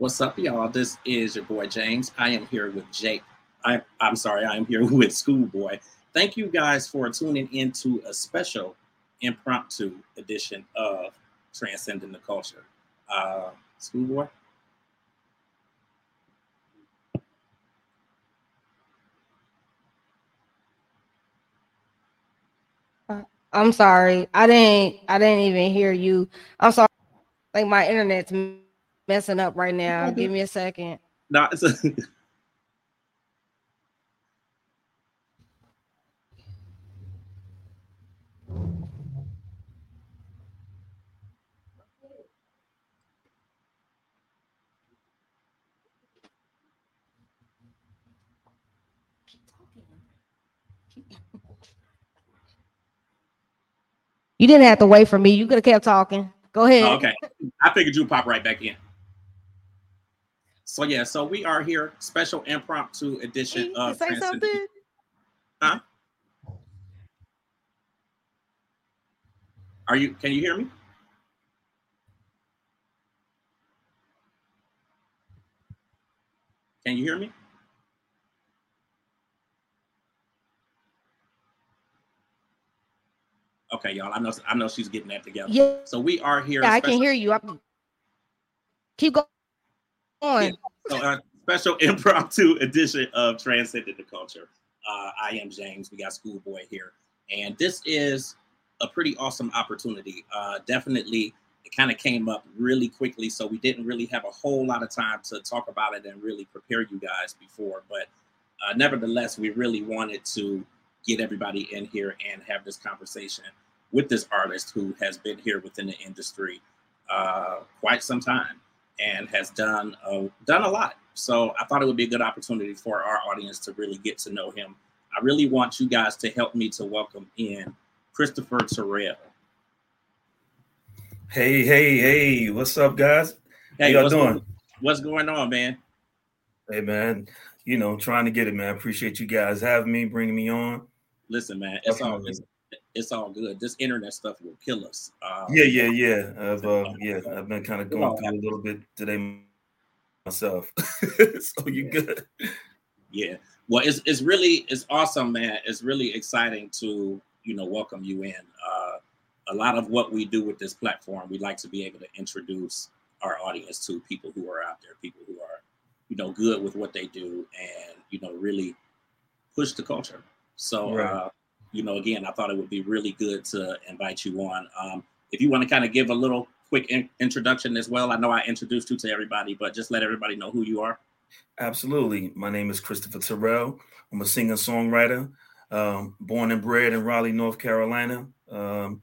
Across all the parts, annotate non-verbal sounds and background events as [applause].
What's up, y'all? This is your boy James. I am here with Jake. I, I'm sorry, I am here [laughs] with Schoolboy. Thank you guys for tuning into a special impromptu edition of Transcending the Culture. Uh, Schoolboy? I'm sorry. I didn't I didn't even hear you. I'm sorry. Like my internet's messing up right now. Give me a second. No, it's You didn't have to wait for me. You could have kept talking. Go ahead. Oh, okay. I figured you'd pop right back in. So yeah, so we are here, special impromptu edition of say something. Huh? Are you can you hear me? Can you hear me? Okay, y'all. I know I know she's getting that together. Yeah, So we are here. I can hear you. I, keep go- going. So, uh, special [laughs] impromptu edition of Transcending the Culture. Uh, I am James. We got Schoolboy here, and this is a pretty awesome opportunity. Uh, definitely, it kind of came up really quickly, so we didn't really have a whole lot of time to talk about it and really prepare you guys before. But uh, nevertheless, we really wanted to get everybody in here and have this conversation with this artist who has been here within the industry uh, quite some time and has done uh, done a lot. So I thought it would be a good opportunity for our audience to really get to know him. I really want you guys to help me to welcome in Christopher Terrell. Hey, hey, hey, what's up, guys? How y'all doing? Going, what's going on, man? Hey, man, you know, trying to get it, man. Appreciate you guys having me, bringing me on. Listen, man, it's all Definitely. It's, all good. This internet stuff will kill us. Um, Yeah, yeah, yeah. I've, uh, [laughs] yeah, I've been kind of going through a little bit today myself. [laughs] so you good? Yeah. Well, it's it's really it's awesome, man. It's really exciting to you know welcome you in. Uh, a lot of what we do with this platform, we like to be able to introduce our audience to people who are out there, people who are you know good with what they do, and you know really push the culture. So, Right. uh, you know, again, I thought it would be really good to invite you on. Um, if you want to kind of give a little quick in- introduction as well, I know I introduced you to everybody, but just let everybody know who you are. Absolutely. My name is Christopher Terrell. I'm a singer songwriter, um, born and bred in Raleigh, North Carolina. Um,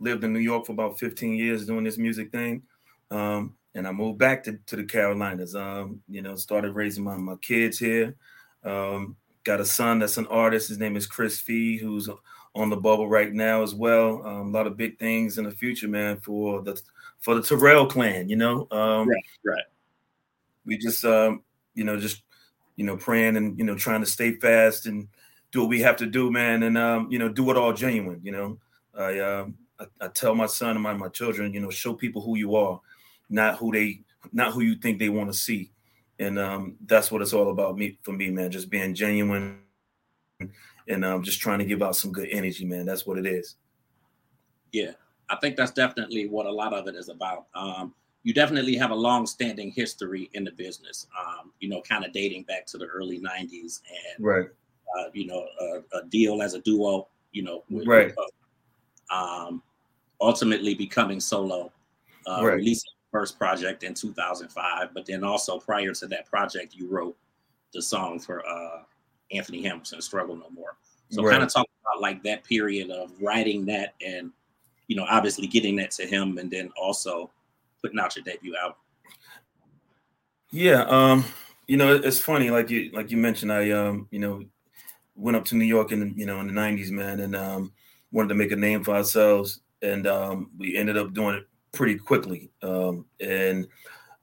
lived in New York for about 15 years doing this music thing. Um, and I moved back to, to the Carolinas. Um, you know, started raising my, my kids here. Um, got a son that's an artist. His name is Chris Fee, who's on the bubble right now as well. Um, a lot of big things in the future, man, for the for the Terrell clan, you know. Um, Right, right. we just um you know just you know praying and you know trying to stay fast and do what we have to do man and um you know do it all genuine you know i um I, I tell my son and my, my children you know show people who you are not who they not who you think they want to see and um that's what it's all about me for me man just being genuine and um just trying to give out some good energy man that's what it is Yeah, I think that's definitely what a lot of it is about. Um, you definitely have a long-standing history in the business. Um, you know, kind of dating back to the early '90s, and right uh, you know, a, a deal as a duo. You know, with, Right. um, ultimately becoming solo, uh, Right. releasing first project in 2005. But then also prior to that project, you wrote the song for uh, Anthony Hamilton, "Struggle No More." So Right. kind of talk about like that period of writing that and you know obviously getting that to him and then also putting out your debut album. Yeah, um, you know, it's funny, like you like you mentioned, I um, you know, went up to New York in the, you know in the nineties, man, and um wanted to make a name for ourselves. And um we ended up doing it pretty quickly. Um and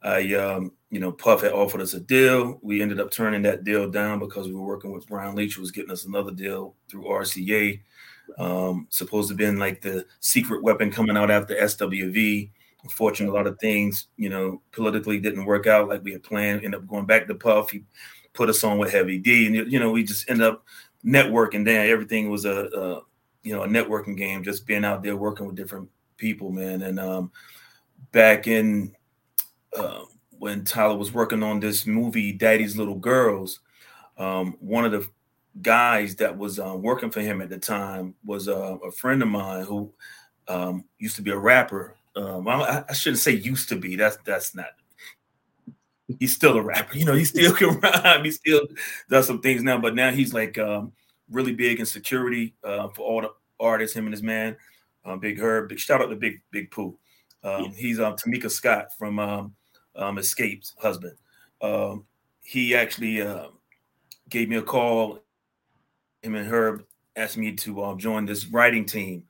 I um, you know, Puff had offered us a deal. We ended up turning that deal down because we were working with Brian Leach, who was getting us another deal through RCA. Um, supposed to have been like the secret weapon coming out after SWV unfortunately, a lot of things, you know, politically didn't work out like we had planned. Ended up going back to Puff. He put us on with Heavy D, and you know, we just end up networking. Then everything was a, a, you know a networking game, just being out there working with different people, man. And um, back in uh, when Tyler was working on this movie, Daddy's Little Girls, um, one of the guys that was uh, working for him at the time was uh, a friend of mine who um, used to be a rapper um, I, I, shouldn't say used to be. That's that's not. He's still a rapper, you know. He still can [laughs] rhyme. He still does some things now, but now he's like um, really big in security uh, for all the artists. Him and his man, uh, Big Herb. Big shout out to Big Big Pooh. Um, he's um, Tamika Scott from um, um, Xscape's husband. Um, he actually uh, gave me a call. Him and Herb asked me to uh, join this writing team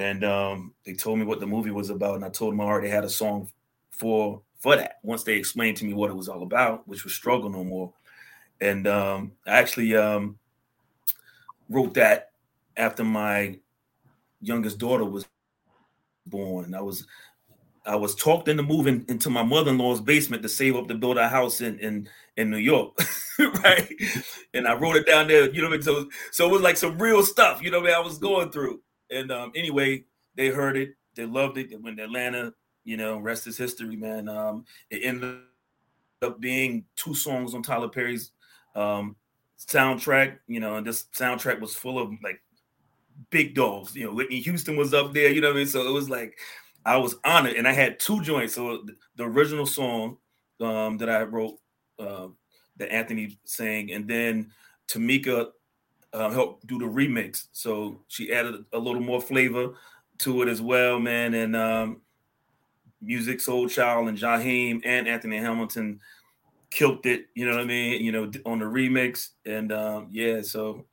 and um, they told me what the movie was about, and I told them I already had a song for for that. Once they explained to me what it was all about, which was "Struggle No More," and um, I actually um, wrote that after my youngest daughter was born. I was I was talked into moving into my mother-in-law's basement to save up to build a house in in, in New York, [laughs] right? And I wrote it down there, you know. I mean? So so it was like some real stuff, you know. I, mean? I was going through, and um, anyway, they heard it, they loved it. They went to Atlanta, you know, rest is history, man. Um, it ended up being two songs on Tyler Perry's um, soundtrack, you know, and this soundtrack was full of like big dogs. You know, Whitney Houston was up there, you know what I mean? So it was like I was honored, and I had two joints. So the original song um, that I wrote, uh, that Anthony sang, and then Tamika uh, helped do the remix. So she added a little more flavor to it as well, man. And um, Musiq Soulchild and Jaheim and Anthony Hamilton killed it. You know what I mean? You know, on the remix, and um, yeah, so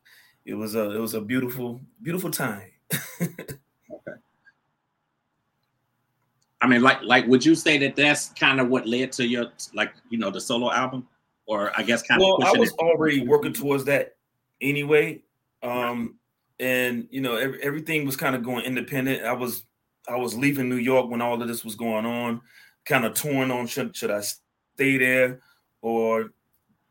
it was a it was a beautiful beautiful time. okay. [laughs] I mean, like like, would you say that that's kind of what led to your like you know the solo album, or I guess kind well, of? Well, I was it? already working towards that anyway. Um, and you know, every, everything was kind of going independent. I was I was leaving New York when all of this was going on, kind of torn on should should I stay there or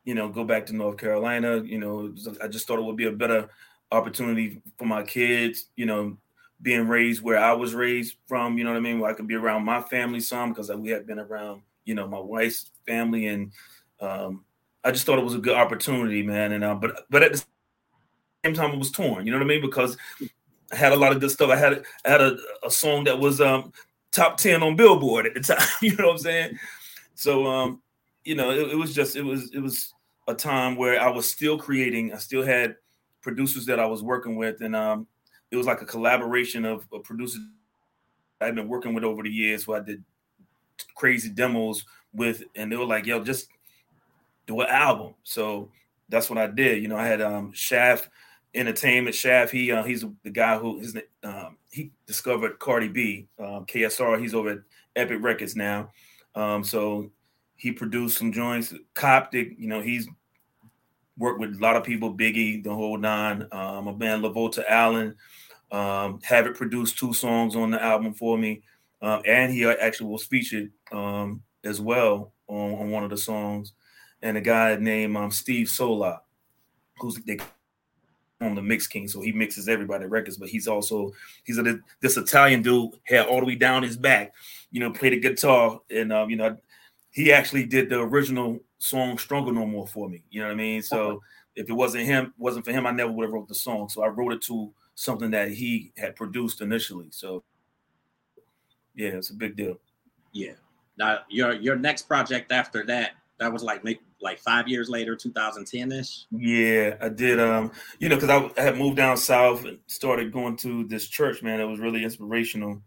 you know go back to North Carolina. You know, I just thought it would be a better opportunity for my kids. You know, being raised where I was raised from. You know what I mean? Where I could be around my family some because we had been around you know my wife's family and um, I just thought it was a good opportunity, man. And uh, but but at the same time it was torn. You know what I mean? Because I had a lot of good stuff. I had I had a, a song that was um top 10 on Billboard at the [laughs] time. you know what I'm saying? So um, you know, it, it was just it was it was a time where I was still creating. I still had producers that I was working with, and um, it was like a collaboration of, of producers I've been working with over the years who I did crazy demos with, and they were like, "Yo, just do an album." So that's what I did. You know, I had um Shaft Entertainment. Shaft, he uh, he's the guy who his um, he discovered Cardi B, um, KSR. He's over at Epic Records now. Um, so he produced some joints. Coptic, you know, he's worked with a lot of people, Biggie, the whole nine. Um, a band Lavolta Allen. Um, have it produced two songs on the album for me, um, and he actually was featured um, as well on, on one of the songs. And a guy named um, Steve Sola, who's they on the mix king, so he mixes everybody records. But he's also he's a this Italian dude had all the way down his back, you know, played the guitar, and um, you know, he actually did the original song "Struggle No More" for me. You know what I mean? So if it wasn't him, wasn't for him, I never would have wrote the song. So I wrote it to something that he had produced initially. So yeah, it's a big deal. Yeah. Now your your next project after that, that was like make like five years later, 2010 ish. Yeah, I did. Um, you know, because I, I, had moved down south and started going to this church. Man, it was really inspirational,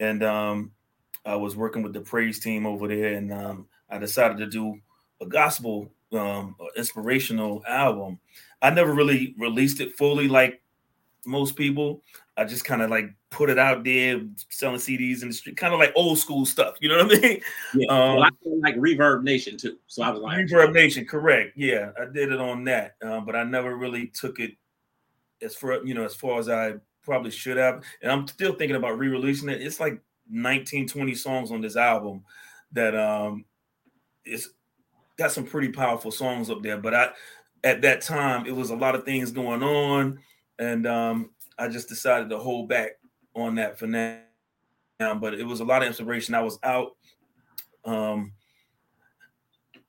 and um, I was working with the praise team over there, and um, I decided to do a gospel um, inspirational album. I never really released it fully like most people. I just kind of like put it out there, selling CDs in the street, kind of like old school stuff. You know what I mean? Yeah. Um, well, I like Reverb Nation too. So I was like Reverb Nation, correct? Yeah, I did it on that, um, but I never really took it as far you know as far as I probably should have. And I'm still thinking about re-releasing it. It's like 19, 20 songs on this album that um it's got some pretty powerful songs up there. But I at that time it was a lot of things going on, and um I just decided to hold back on that for now. But it was a lot of inspiration. I was out. Um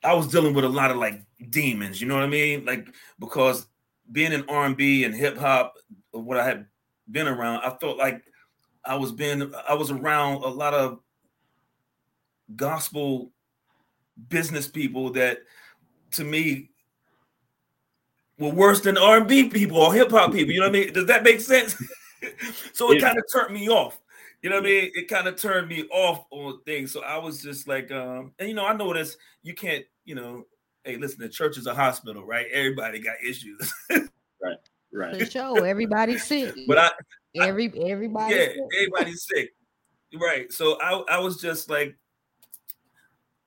I was dealing with a lot of like demons, you know what I mean? Like because being in R&B and hip hop, what I had been around, I felt like I was being I was around a lot of gospel business people that to me were worse than R&B people or hip hop people. You know what I mean? Does that make sense? [laughs] so it kind of turned me off. You know what I mean? It kind of turned me off on things. So I was just like, um, and you know, I know this, you can't, you know, hey, listen, the church is a hospital, right? Everybody got issues. right, right. For sure. Everybody's sick. [laughs] But I every everybody yeah, everybody's sick. Right. So I, I was just like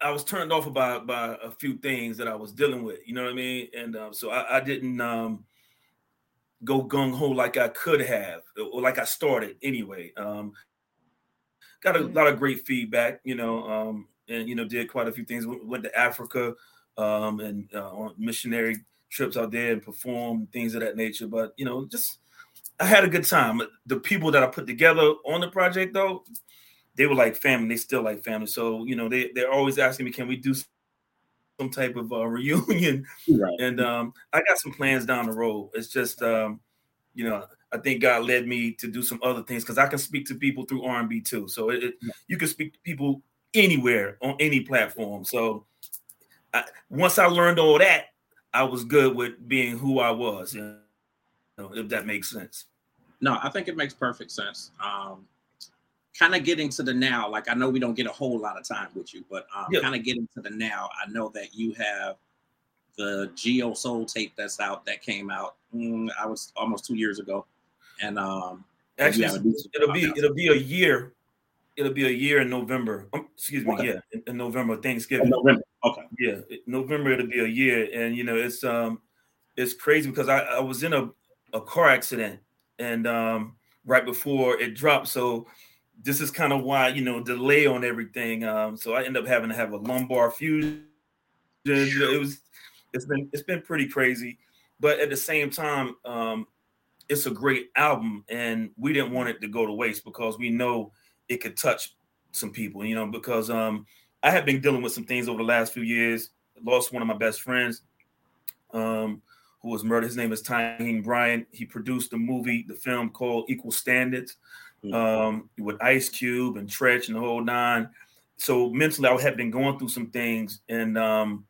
I was turned off by by a few things that I was dealing with, you know what I mean? And um, so I, I didn't um go gung ho like I could have, or like I started anyway. Um, got a lot of great feedback, you know, um, and you know, did quite a few things. Went to Africa um, and uh, on missionary trips out there and performed things of that nature. But you know, just I had a good time. The people that I put together on the project, though, they were like family. They still like family. So you know, they they're always asking me, "Can we do some type of uh, [laughs] reunion?" Right. And um, I got some plans down the road. It's just um, you know, I think God led me to do some other things because I can speak to people through R and B too. So it, it, you can speak to people anywhere on any platform. So I, once I learned all that, I was good with being who I was. You know, if that makes sense. No, I think it makes perfect sense. Um, kind of getting to the now, like I know we don't get a whole lot of time with you, but um, yeah. kind of getting to the now, I know that you have the Geo Soul tape that's out that came out. Mm, I was almost two years ago, and um, actually, it'll be it'll be a year. It'll be a year in November. Um, excuse me, okay. yeah, in, in, November, Thanksgiving. November, okay, yeah, November it'll be a year, and you know it's um it's crazy because I, I was in a, a car accident and um right before it dropped, so this is kind of why you know delay on everything. Um, so I end up having to have a lumbar fusion. It was it's been it's been pretty crazy, but at the same time, um, it's a great album, and we didn't want it to go to waste because we know it could touch some people. You know, because um, I have been dealing with some things over the last few years. lost one of my best friends, um, who was murdered. His name is Tyheem Bryant. He produced the movie, the film called Equal Standards. Um, with Ice Cube and Treach and the whole nine. So mentally, I had been going through some things, and um,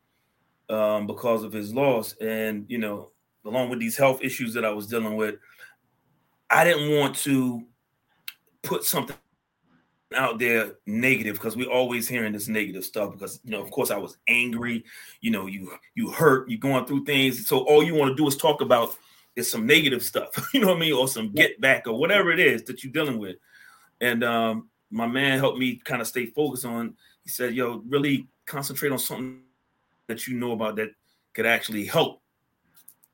um, because of his loss. And, you know, along with these health issues that I was dealing with, I didn't want to put something out there negative because we're always hearing this negative stuff because you know of course i was angry you know you you hurt you're going through things so all you want to do is talk about is some negative stuff [laughs] you know what i mean or some get back or whatever it is that you're dealing with and um my man helped me kind of stay focused on he said yo really concentrate on something that you know about that could actually help.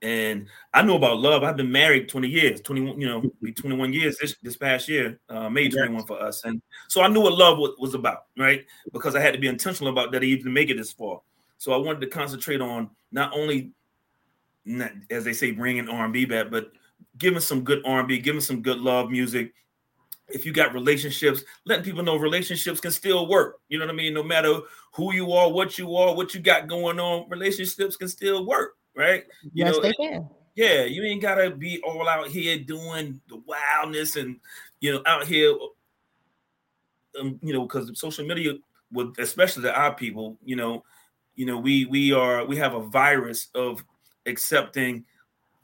And I know about love. I've been married 20 years, 21, you know, 21 years this, this past year, uh, May 21 for us. And so I knew what love was, was about, right? Because I had to be intentional about that even to make it this far. So I wanted to concentrate on not only, not, as they say, bringing R&B back, but giving some good R&B, giving some good love music, if you got relationships, letting people know relationships can still work. You know what I mean? No matter who you are, what you are, what you got going on, relationships can still work, right? You yes, know, they can. Yeah, you ain't gotta be all out here doing the wildness and you know out here, um, you know, because social media, with especially the our people, you know, you know, we we are we have a virus of accepting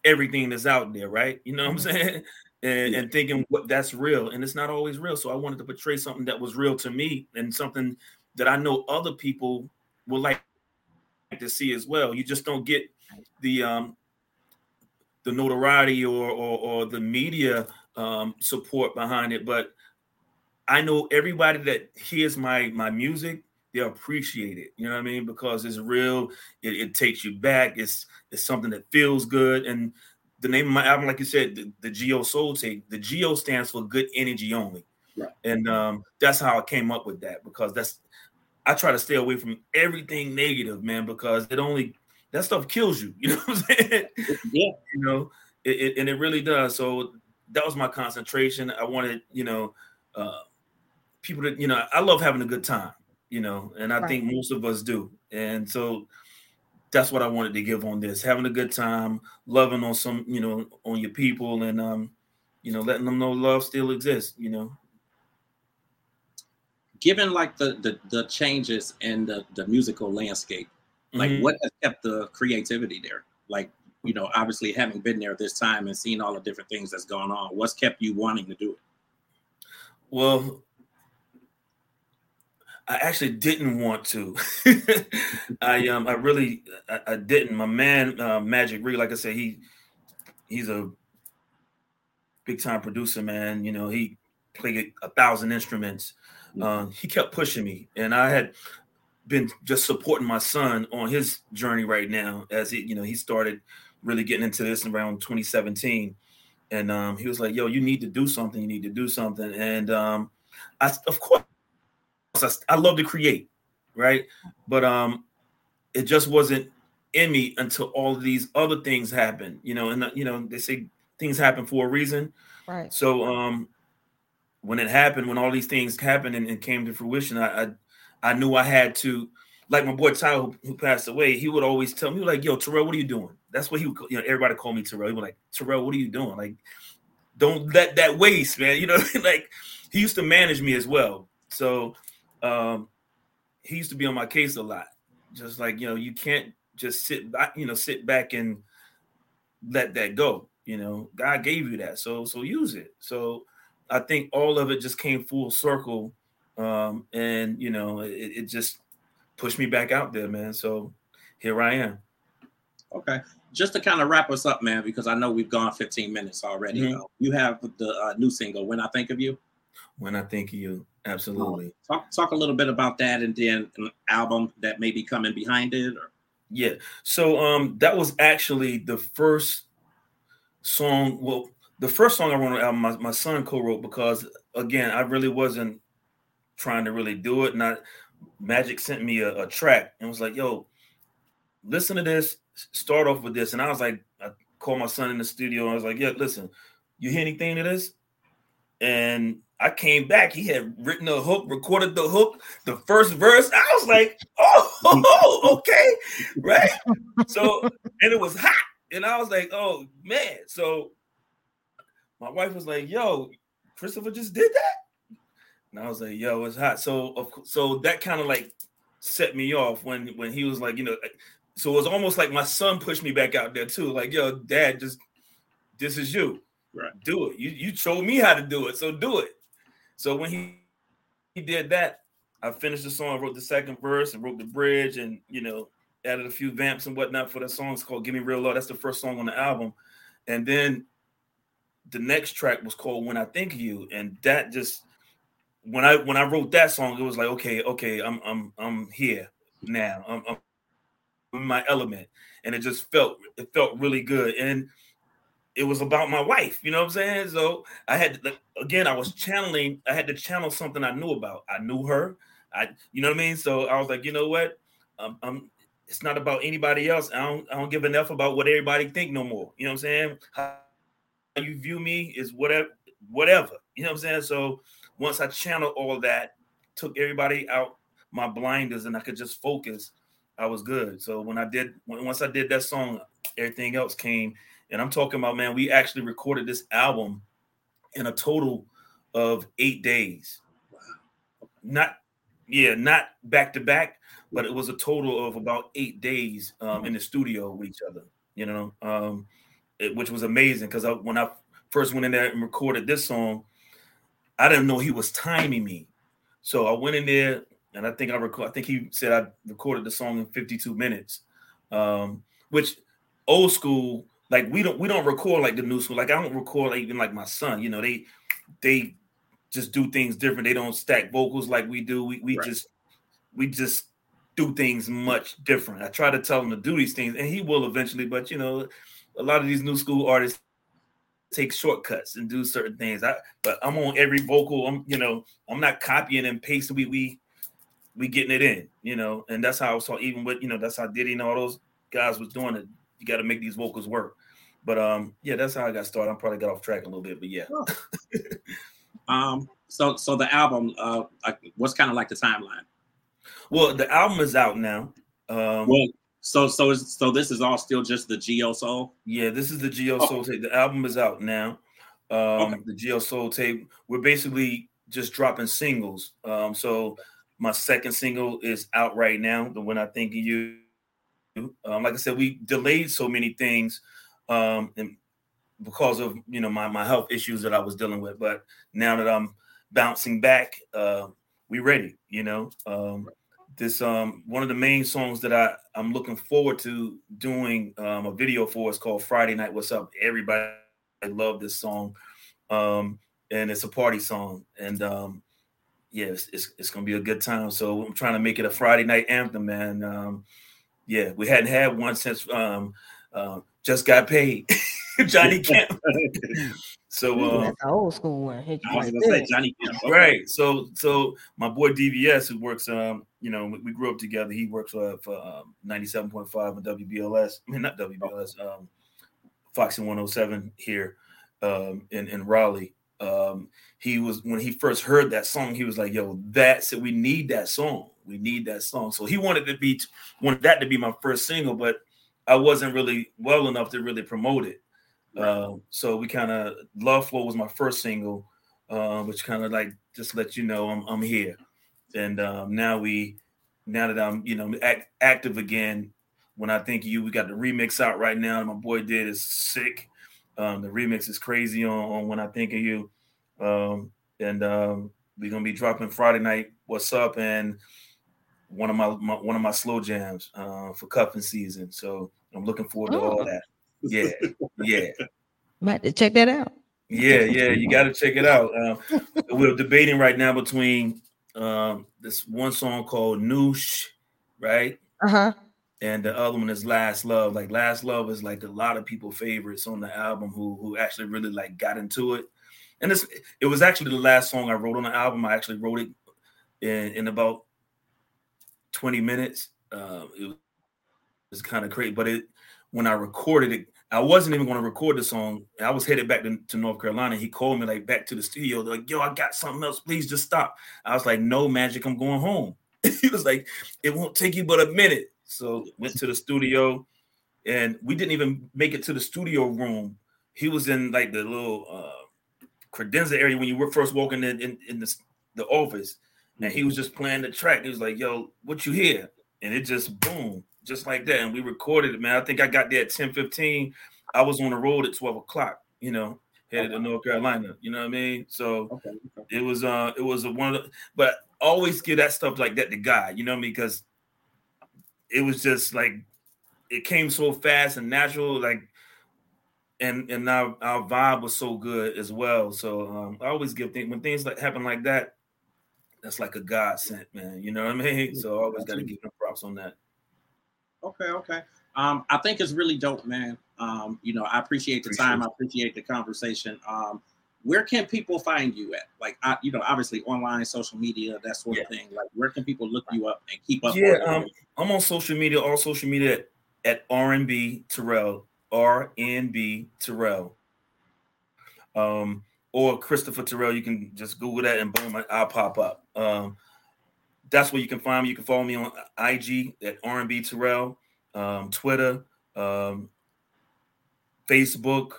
everything that's out there, right? You know what I'm mm-hmm. saying? [laughs] and, and thinking what that's real and it's not always real so i wanted to portray something that was real to me and something that i know other people would like to see as well you just don't get the um the notoriety or or, or the media um support behind it but i know everybody that hears my my music they appreciate it you know what i mean because it's real it, it takes you back it's it's something that feels good and the name of my album, like you said, the, the Geo Soul Tape. The Geo stands for good energy only. Right. And um, that's how I came up with that because that's I try to stay away from everything negative, man, because it only that stuff kills you. [laughs] You know what I'm saying? Yeah. You know, it, it, and it really does. So that was my concentration. I wanted, you know, uh, people to, you know, I love having a good time, you know, and I right. think most of us do. And so that's what I wanted to give on this, having a good time, loving on some, you know, on your people and um, you know, letting them know love still exists, you know. Given like the the, the changes in the, the musical landscape, like mm-hmm. what has kept the creativity there? Like, you know, obviously having been there this time and seeing all the different things that's gone on, what's kept you wanting to do it? Well, I actually didn't want to. [laughs] I um I really I, I didn't. My man uh, Magic Reed, like I said, he he's a big time producer, man. You know, he played a thousand instruments. Uh, he kept pushing me, and I had been just supporting my son on his journey right now as he, you know, he started really getting into this around 2017. And um, he was like, "Yo, you need to do something. You need to do something." And um, I, of course, I, I love to create, right? But um, it just wasn't in me until all of these other things happened. You know, and uh, you know they say things happen for a reason. Right. So um, when it happened, when all these things happened and, and came to fruition, I, I, I knew I had to. Like my boy Tyler, who, who, passed away, he would always tell me, like, "Yo, Terrell, what are you doing?" That's what he would, you know, everybody called me Terrell. He was like, "Terrell, what are you doing?" Like, don't let that waste, man. [laughs] You know, like he used to manage me as well. So um, he used to be on my case a lot. Just like you know, you can't just sit back, you know, sit back and let that go. You know, God gave you that, so so use it. So I think all of it just came full circle, um, and you know, it, it just pushed me back out there, man. So here I am. Okay, just to kind of wrap us up, man, because I know we've gone 15 minutes already. Mm-hmm. You have the uh, new single "When I Think of You." When I think of you, absolutely. talk talk a little bit about that, and then an album that may be coming behind it, or yeah. So um, that was actually the first song. Well, the first song I wrote on the album, my, my son co-wrote because again, I really wasn't trying to really do it. Not Magic sent me a, a track and was like, "Yo, listen to this. Start off with this." And I was like, I called my son in the studio and I was like, "Yeah, listen, you hear anything to this?" And I came back. He had written a hook, recorded the hook, the first verse. I was like, oh, [laughs] oh, oh okay, right. So, and it was hot, and I was like, oh man. So, my wife was like, yo, Christopher just did that, and I was like, yo, it's hot. So, so that kind of like set me off when when he was like, you know, so it was almost like my son pushed me back out there too. Like, yo, dad, just this is you. Right. Do it. You you showed me how to do it, so do it. So when he he did that, I finished the song, wrote the second verse, and wrote the bridge, and you know added a few vamps and whatnot for the song. It's called "Give Me Real Love." That's the first song on the album, and then the next track was called "When I Think of You," and that just when I when I wrote that song, it was like, okay, okay, I'm I'm I'm here now. I'm, I'm in my element, and it just felt it felt really good. And it was about my wife, you know what I'm saying? So I had to, again, I was channeling, I had to channel something I knew about. I knew her. I, you know what I mean? So I was like, you know what? Um, I'm it's not about anybody else. I don't I don't give enough about what everybody think no more. You know what I'm saying? How you view me is whatever, whatever. You know what I'm saying? So once I channeled all that, took everybody out my blinders and I could just focus, I was good. So when I did once I did that song, everything else came and I'm talking about, man, we actually recorded this album in a total of eight days. Not, yeah, not back to back, but it was a total of about eight days um, in the studio with each other, you know, um, it, which was amazing because when I first went in there and recorded this song, I didn't know he was timing me. So I went in there and I think I record. I think he said I recorded the song in 52 minutes, um, which old school like we don't we don't record like the new school. Like I don't record like, even like my son. You know, they they just do things different. They don't stack vocals like we do. We we right. just we just do things much different. I try to tell him to do these things, and he will eventually. But you know, a lot of these new school artists take shortcuts and do certain things. I but I'm on every vocal. I'm you know I'm not copying and pasting. We we we getting it in, you know, and that's how I saw even with you know that's how Diddy and all those guys was doing it. You got to make these vocals work. But um, yeah, that's how I got started. I probably got off track a little bit, but yeah. [laughs] um, so so the album, uh, what's kind of like the timeline? Well, the album is out now. Um, well, so so is so this is all still just the Geo Soul. Yeah, this is the Geo oh. Soul tape. The album is out now. Um, okay. The Geo Soul tape. We're basically just dropping singles. Um, so my second single is out right now. The one I Think of You. Um, like I said, we delayed so many things, um, and because of you know my my health issues that I was dealing with. But now that I'm bouncing back, uh, we ready. You know, um, this um one of the main songs that I I'm looking forward to doing um, a video for is called Friday Night. What's up, everybody? I love this song, um, and it's a party song, and um, yeah, it's, it's, it's gonna be a good time. So I'm trying to make it a Friday night anthem, man. Um, yeah, we hadn't had one since um, uh, just got paid. [laughs] Johnny [laughs] Kemp. so um, old school one. I was gonna say Johnny Kemp. Okay. [laughs] Right. So so my boy DVS who works um you know we, we grew up together. He works for, for um, 97.5 and WBLS. I mean not WBLS. Um, Foxy 107 here um, in in Raleigh. Um, he was when he first heard that song, he was like, "Yo, that's it. We need that song. We need that song." So he wanted to be wanted that to be my first single, but I wasn't really well enough to really promote it. Uh, so we kind of Love Flow was my first single, uh, which kind of like just let you know I'm I'm here. And um, now we now that I'm you know act, active again, when I think of you, we got the remix out right now. My boy did is sick. Um, the remix is crazy on, on when I think of you. Um, and um, we're gonna be dropping Friday night. What's up? And one of my, my one of my slow jams uh, for cuffing season. So I'm looking forward to oh. all that. Yeah, yeah. Might to check that out. Yeah, yeah, you got to check it out. Uh, [laughs] we're debating right now between um, this one song called Noosh, right? Uh huh. And the other one is Last Love. Like Last Love is like a lot of people favorites on the album who who actually really like got into it. And it's it was actually the last song I wrote on the album. I actually wrote it in, in about 20 minutes. Uh, it was kind of crazy, but it when I recorded it, I wasn't even going to record the song. I was headed back to, to, North Carolina. He called me like back to the studio. Like, yo, I got something else. Please just stop. I was like, no magic. I'm going home. [laughs] he was like, it won't take you but a minute. So went to the studio and we didn't even make it to the studio room. He was in like the little uh, credenza area when you were first walking in, in, in the, the office. And he was just playing the track. He was like, yo, what you hear? And it just boom just like that. And we recorded it, man. I think I got there at 10 15. I was on the road at 12 o'clock, you know, headed to North Carolina. You know what I mean? So okay, okay. it was uh it was a one of the but always give that stuff like that to God, you know what I mean? Because it was just like it came so fast and natural, like and and our, our vibe was so good as well. So um I always give things when things like happen like that, that's like a God sent, man. You know what I mean? So I always got to give them props on that. Okay, okay. Um, I think it's really dope, man. Um, you know, I appreciate the appreciate time. It. I appreciate the conversation. Um, where can people find you at? Like, I, you know, obviously online, social media, that sort yeah. of thing. Like, where can people look you up and keep up? Yeah, um, I'm on social media, all social media at, at RNB Terrell, RNB Terrell, um, or Christopher Terrell. You can just Google that and boom, I'll pop up. Um, that's where you can find me. You can follow me on IG at RNB Terrell, um, Twitter, um, Facebook,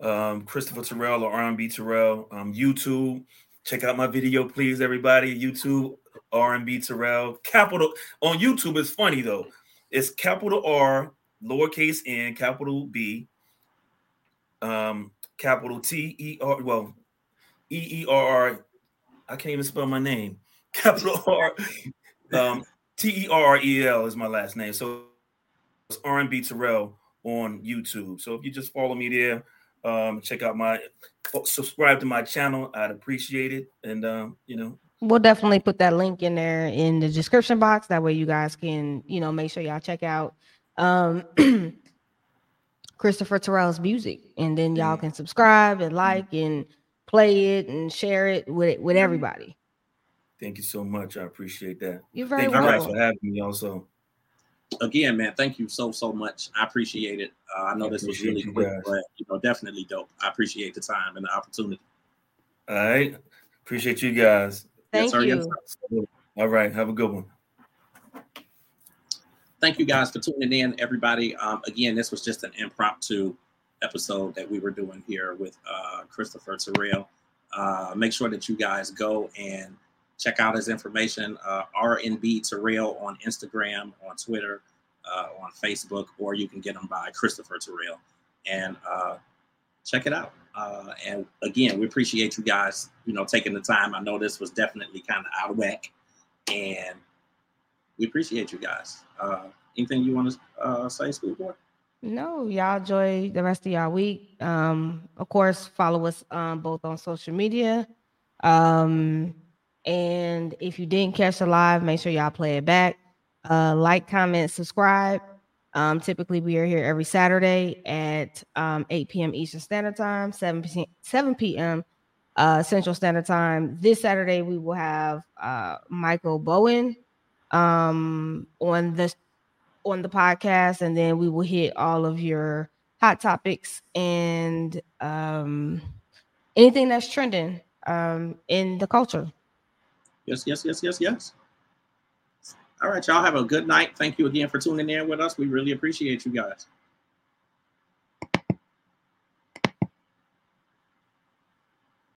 um, Christopher Terrell or RNB Terrell, um, YouTube. Check out my video, please, everybody. YouTube, RNB Terrell. Capital on YouTube is funny though. It's capital R, lowercase n, capital B, um, capital T E R. Well, E E R R. I can't even spell my name capital R. Um, T E R E L is my last name. So it's RNB Terrell on YouTube. So if you just follow me there, um, check out my subscribe to my channel, I'd appreciate it. And um, you know, we'll definitely put that link in there in the description box. That way you guys can, you know, make sure y'all check out um [clears throat] Christopher Terrell's music, and then y'all Mhm. can subscribe and like and play it and share it with with everybody. Thank you so much. I appreciate that. You're very Thank you guys for having me. Also, Again, man, thank you so so much. I appreciate it. Uh, I know I this was really you quick, guys. but you know, definitely dope. I appreciate the time and the opportunity. all right. Appreciate you guys. Thank yes, you. sir. All right. Have a good one. thank you guys for tuning in, everybody. Um, again, this was just an impromptu episode that we were doing here with uh, Christopher Terrell. Uh, make sure that you guys go and check out his information, uh, RNB Terrell on Instagram, on Twitter, uh, on Facebook, or you can get him by Christopher Terrell. And uh, check it out. Uh, and again, we appreciate you guys, you know, taking the time. I know this was definitely kind of out of whack, and we appreciate you guys. Uh, anything you want to uh, say, schoolboy? No, y'all enjoy the rest of y'all week. Um, of course, follow us um, both on social media. Um, and if you didn't catch the live, make sure y'all play it back. Uh, like, comment, subscribe. Um, typically, we are here every Saturday at um, 8 p.m. Eastern Standard Time, 7 p.m. 7 p.m. Uh, Central Standard Time. This Saturday, we will have uh, Michael Bowen um, on the on the podcast, and then we will hit all of your hot topics and um, anything that's trending um, in the culture. Yes, yes, yes, yes, yes. All right, y'all have a good night. Thank you again for tuning in with us. We really appreciate you guys.